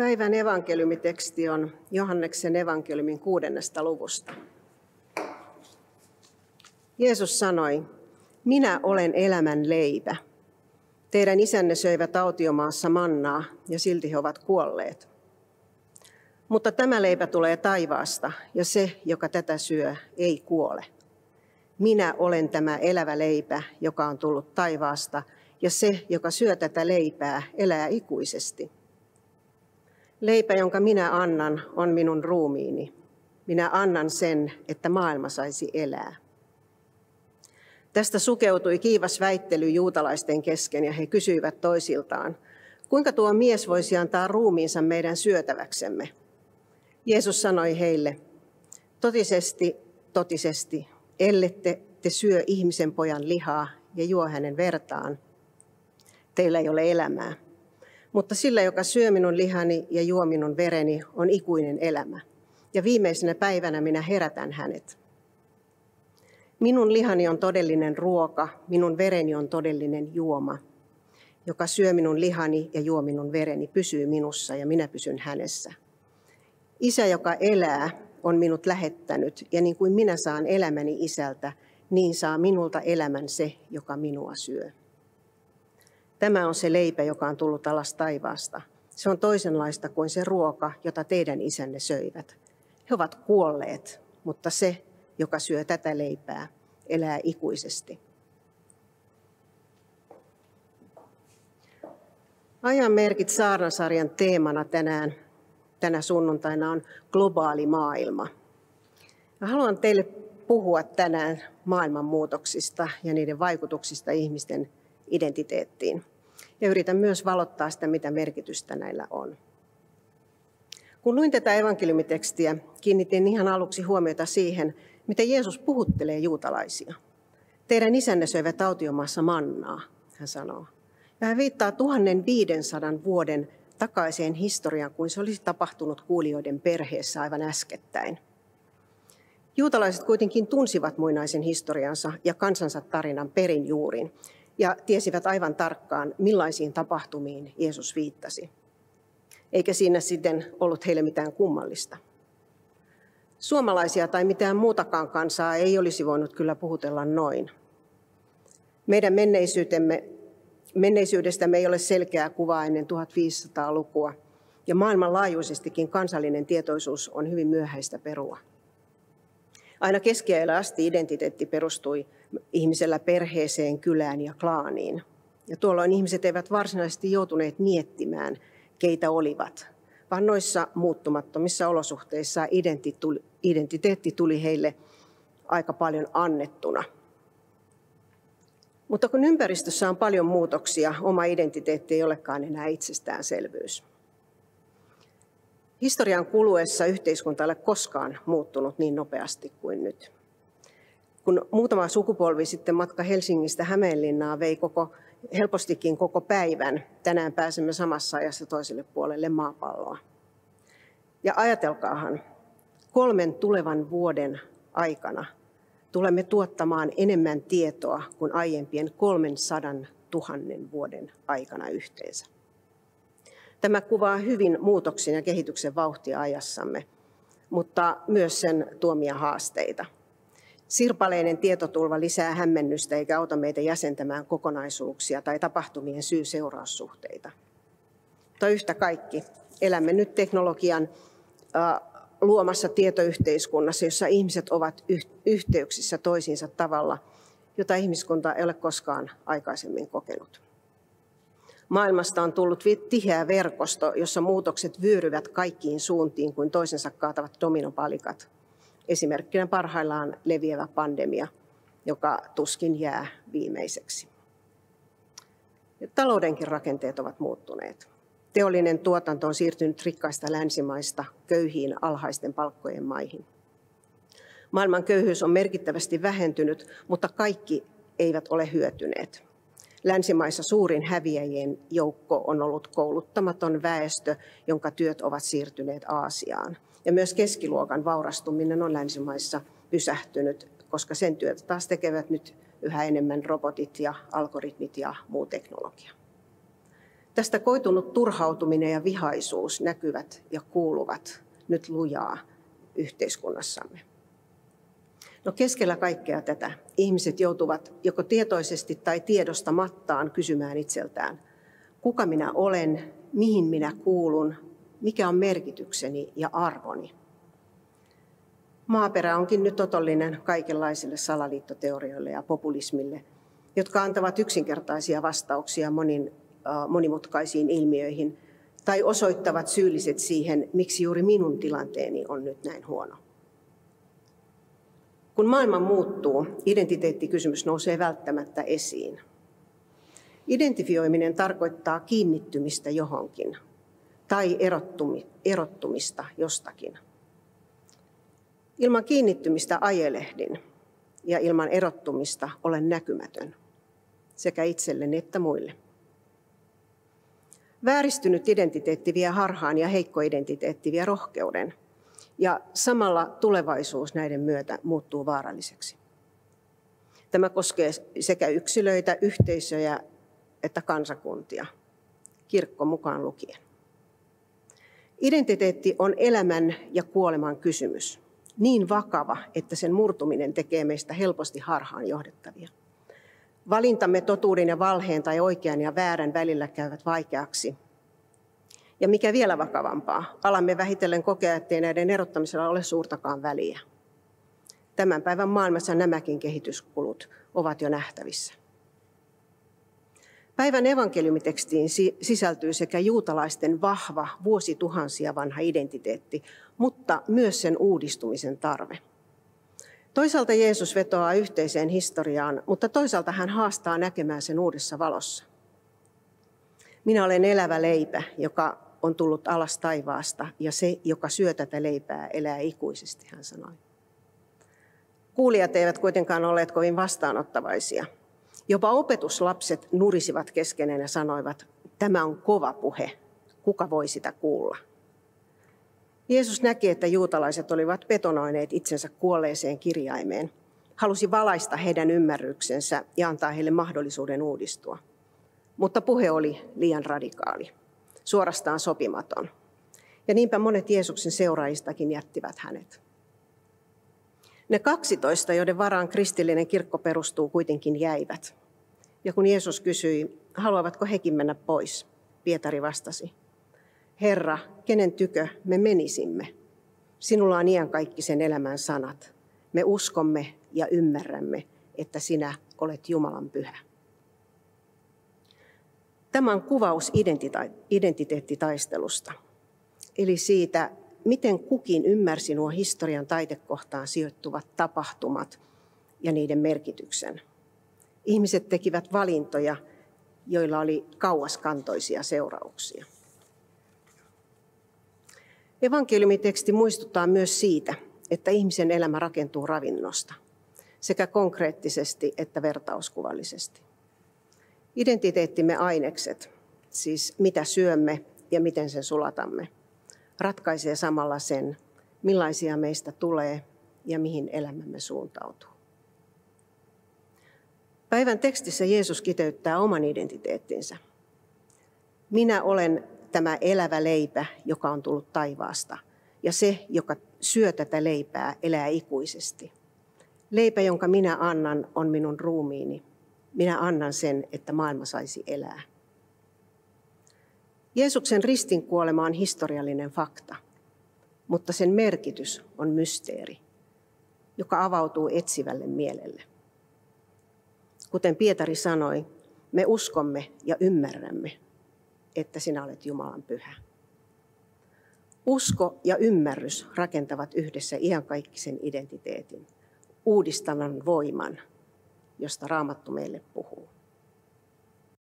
Päivän evankeliumiteksti on Johanneksen evankeliumin kuudennesta luvusta. Jeesus sanoi, minä olen elämän leipä. Teidän isänne söivät autiomaassa mannaa ja silti he ovat kuolleet. Mutta tämä leipä tulee taivaasta ja se, joka tätä syö, ei kuole. Minä olen tämä elävä leipä, joka on tullut taivaasta ja se, joka syö tätä leipää, elää ikuisesti. Leipä, jonka minä annan, on minun ruumiini. Minä annan sen, että maailma saisi elää. Tästä sukeutui kiivas väittely juutalaisten kesken ja he kysyivät toisiltaan, kuinka tuo mies voisi antaa ruumiinsa meidän syötäväksemme. Jeesus sanoi heille, totisesti, totisesti, ellette te syö ihmisen pojan lihaa ja juo hänen vertaan, teillä ei ole elämää. Mutta sillä, joka syö minun lihani ja juo minun vereni, on ikuinen elämä. Ja viimeisenä päivänä minä herätän hänet. Minun lihani on todellinen ruoka, minun vereni on todellinen juoma. Joka syö minun lihani ja juo minun vereni, pysyy minussa ja minä pysyn hänessä. Isä, joka elää, on minut lähettänyt, ja niin kuin minä saan elämäni isältä, niin saa minulta elämän se, joka minua syö. Tämä on se leipä, joka on tullut alas taivaasta. Se on toisenlaista kuin se ruoka, jota teidän isänne söivät. He ovat kuolleet, mutta se, joka syö tätä leipää, elää ikuisesti. Ajan merkit saarnasarjan teemana tänään, tänä sunnuntaina on globaali maailma. Mä haluan teille puhua tänään maailmanmuutoksista ja niiden vaikutuksista ihmisten identiteettiin. Ja yritän myös valottaa sitä, mitä merkitystä näillä on. Kun luin tätä evankeliumitekstiä, kiinnitin ihan aluksi huomiota siihen, miten Jeesus puhuttelee juutalaisia. Teidän isänne söivät autiomaassa mannaa, hän sanoo. Ja hän viittaa 1500 vuoden takaiseen historiaan, kuin se olisi tapahtunut kuulijoiden perheessä aivan äskettäin. Juutalaiset kuitenkin tunsivat muinaisen historiansa ja kansansa tarinan perin juurin ja tiesivät aivan tarkkaan, millaisiin tapahtumiin Jeesus viittasi. Eikä siinä sitten ollut heille mitään kummallista. Suomalaisia tai mitään muutakaan kansaa ei olisi voinut kyllä puhutella noin. Meidän menneisyytemme, menneisyydestämme ei ole selkeää kuvaa ennen 1500-lukua, ja maailmanlaajuisestikin kansallinen tietoisuus on hyvin myöhäistä perua. Aina keskiajalla asti identiteetti perustui ihmisellä perheeseen, kylään ja klaaniin. Ja tuolloin ihmiset eivät varsinaisesti joutuneet miettimään, keitä olivat, vaan noissa muuttumattomissa olosuhteissa identiteetti tuli heille aika paljon annettuna. Mutta kun ympäristössä on paljon muutoksia, oma identiteetti ei olekaan enää itsestäänselvyys. Historian kuluessa yhteiskunta ei ole koskaan muuttunut niin nopeasti kuin nyt. Kun muutama sukupolvi sitten matka Helsingistä Hämeenlinnaa vei koko, helpostikin koko päivän, tänään pääsemme samassa ajassa toiselle puolelle maapalloa. Ja ajatelkaahan, kolmen tulevan vuoden aikana tulemme tuottamaan enemmän tietoa kuin aiempien 300 000 vuoden aikana yhteensä. Tämä kuvaa hyvin muutoksen ja kehityksen vauhtia ajassamme, mutta myös sen tuomia haasteita. Sirpaleinen tietotulva lisää hämmennystä eikä auta meitä jäsentämään kokonaisuuksia tai tapahtumien syy-seuraussuhteita. Mutta yhtä kaikki, elämme nyt teknologian luomassa tietoyhteiskunnassa, jossa ihmiset ovat yhteyksissä toisiinsa tavalla, jota ihmiskunta ei ole koskaan aikaisemmin kokenut. Maailmasta on tullut tiheä verkosto, jossa muutokset vyöryvät kaikkiin suuntiin kuin toisensa kaatavat dominopalikat. Esimerkkinä parhaillaan leviävä pandemia, joka tuskin jää viimeiseksi. Ja taloudenkin rakenteet ovat muuttuneet. Teollinen tuotanto on siirtynyt rikkaista länsimaista köyhiin alhaisten palkkojen maihin. Maailman köyhyys on merkittävästi vähentynyt, mutta kaikki eivät ole hyötyneet. Länsimaissa suurin häviäjien joukko on ollut kouluttamaton väestö, jonka työt ovat siirtyneet Aasiaan. Ja myös keskiluokan vaurastuminen on länsimaissa pysähtynyt, koska sen työtä taas tekevät nyt yhä enemmän robotit ja algoritmit ja muu teknologia. Tästä koitunut turhautuminen ja vihaisuus näkyvät ja kuuluvat nyt lujaa yhteiskunnassamme. No keskellä kaikkea tätä ihmiset joutuvat joko tietoisesti tai tiedostamattaan kysymään itseltään, kuka minä olen, mihin minä kuulun, mikä on merkitykseni ja arvoni. Maaperä onkin nyt otollinen kaikenlaisille salaliittoteorioille ja populismille, jotka antavat yksinkertaisia vastauksia monin, äh, monimutkaisiin ilmiöihin tai osoittavat syylliset siihen, miksi juuri minun tilanteeni on nyt näin huono. Kun maailma muuttuu, identiteettikysymys nousee välttämättä esiin. Identifioiminen tarkoittaa kiinnittymistä johonkin tai erottumista jostakin. Ilman kiinnittymistä ajelehdin ja ilman erottumista olen näkymätön sekä itselleni että muille. Vääristynyt identiteetti vie harhaan ja heikko identiteetti vie rohkeuden. Ja samalla tulevaisuus näiden myötä muuttuu vaaralliseksi. Tämä koskee sekä yksilöitä, yhteisöjä että kansakuntia, kirkko mukaan lukien. Identiteetti on elämän ja kuoleman kysymys, niin vakava, että sen murtuminen tekee meistä helposti harhaan johdettavia. Valintamme totuuden ja valheen tai oikean ja väärän välillä käyvät vaikeaksi. Ja mikä vielä vakavampaa, alamme vähitellen kokea, ettei näiden erottamisella ole suurtakaan väliä. Tämän päivän maailmassa nämäkin kehityskulut ovat jo nähtävissä. Päivän evankeliumitekstiin sisältyy sekä juutalaisten vahva, vuosituhansia vanha identiteetti, mutta myös sen uudistumisen tarve. Toisaalta Jeesus vetoaa yhteiseen historiaan, mutta toisaalta hän haastaa näkemään sen uudessa valossa. Minä olen elävä leipä, joka on tullut alas taivaasta, ja se, joka syö tätä leipää, elää ikuisesti, hän sanoi. Kuulijat eivät kuitenkaan olleet kovin vastaanottavaisia – Jopa opetuslapset nurisivat keskenään ja sanoivat, tämä on kova puhe, kuka voi sitä kuulla. Jeesus näki, että juutalaiset olivat betonoineet itsensä kuolleeseen kirjaimeen. Halusi valaista heidän ymmärryksensä ja antaa heille mahdollisuuden uudistua. Mutta puhe oli liian radikaali, suorastaan sopimaton. Ja niinpä monet Jeesuksen seuraajistakin jättivät hänet. Ne 12, joiden varaan kristillinen kirkko perustuu, kuitenkin jäivät. Ja kun Jeesus kysyi, haluavatko hekin mennä pois, Pietari vastasi, Herra, kenen tykö me menisimme? Sinulla on iankaikkisen elämän sanat. Me uskomme ja ymmärrämme, että sinä olet Jumalan pyhä. Tämä on kuvaus identiteettitaistelusta, eli siitä, miten kukin ymmärsi nuo historian taitekohtaan sijoittuvat tapahtumat ja niiden merkityksen. Ihmiset tekivät valintoja, joilla oli kauaskantoisia seurauksia. Evankeliumiteksti muistuttaa myös siitä, että ihmisen elämä rakentuu ravinnosta, sekä konkreettisesti että vertauskuvallisesti. Identiteettimme ainekset, siis mitä syömme ja miten sen sulatamme – ratkaisee samalla sen, millaisia meistä tulee ja mihin elämämme suuntautuu. Päivän tekstissä Jeesus kiteyttää oman identiteettinsä. Minä olen tämä elävä leipä, joka on tullut taivaasta, ja se, joka syö tätä leipää, elää ikuisesti. Leipä, jonka minä annan, on minun ruumiini. Minä annan sen, että maailma saisi elää. Jeesuksen ristin kuolema on historiallinen fakta, mutta sen merkitys on mysteeri, joka avautuu etsivälle mielelle. Kuten Pietari sanoi, me uskomme ja ymmärrämme, että sinä olet Jumalan pyhä. Usko ja ymmärrys rakentavat yhdessä iankaikkisen identiteetin, uudistavan voiman, josta Raamattu meille puhuu.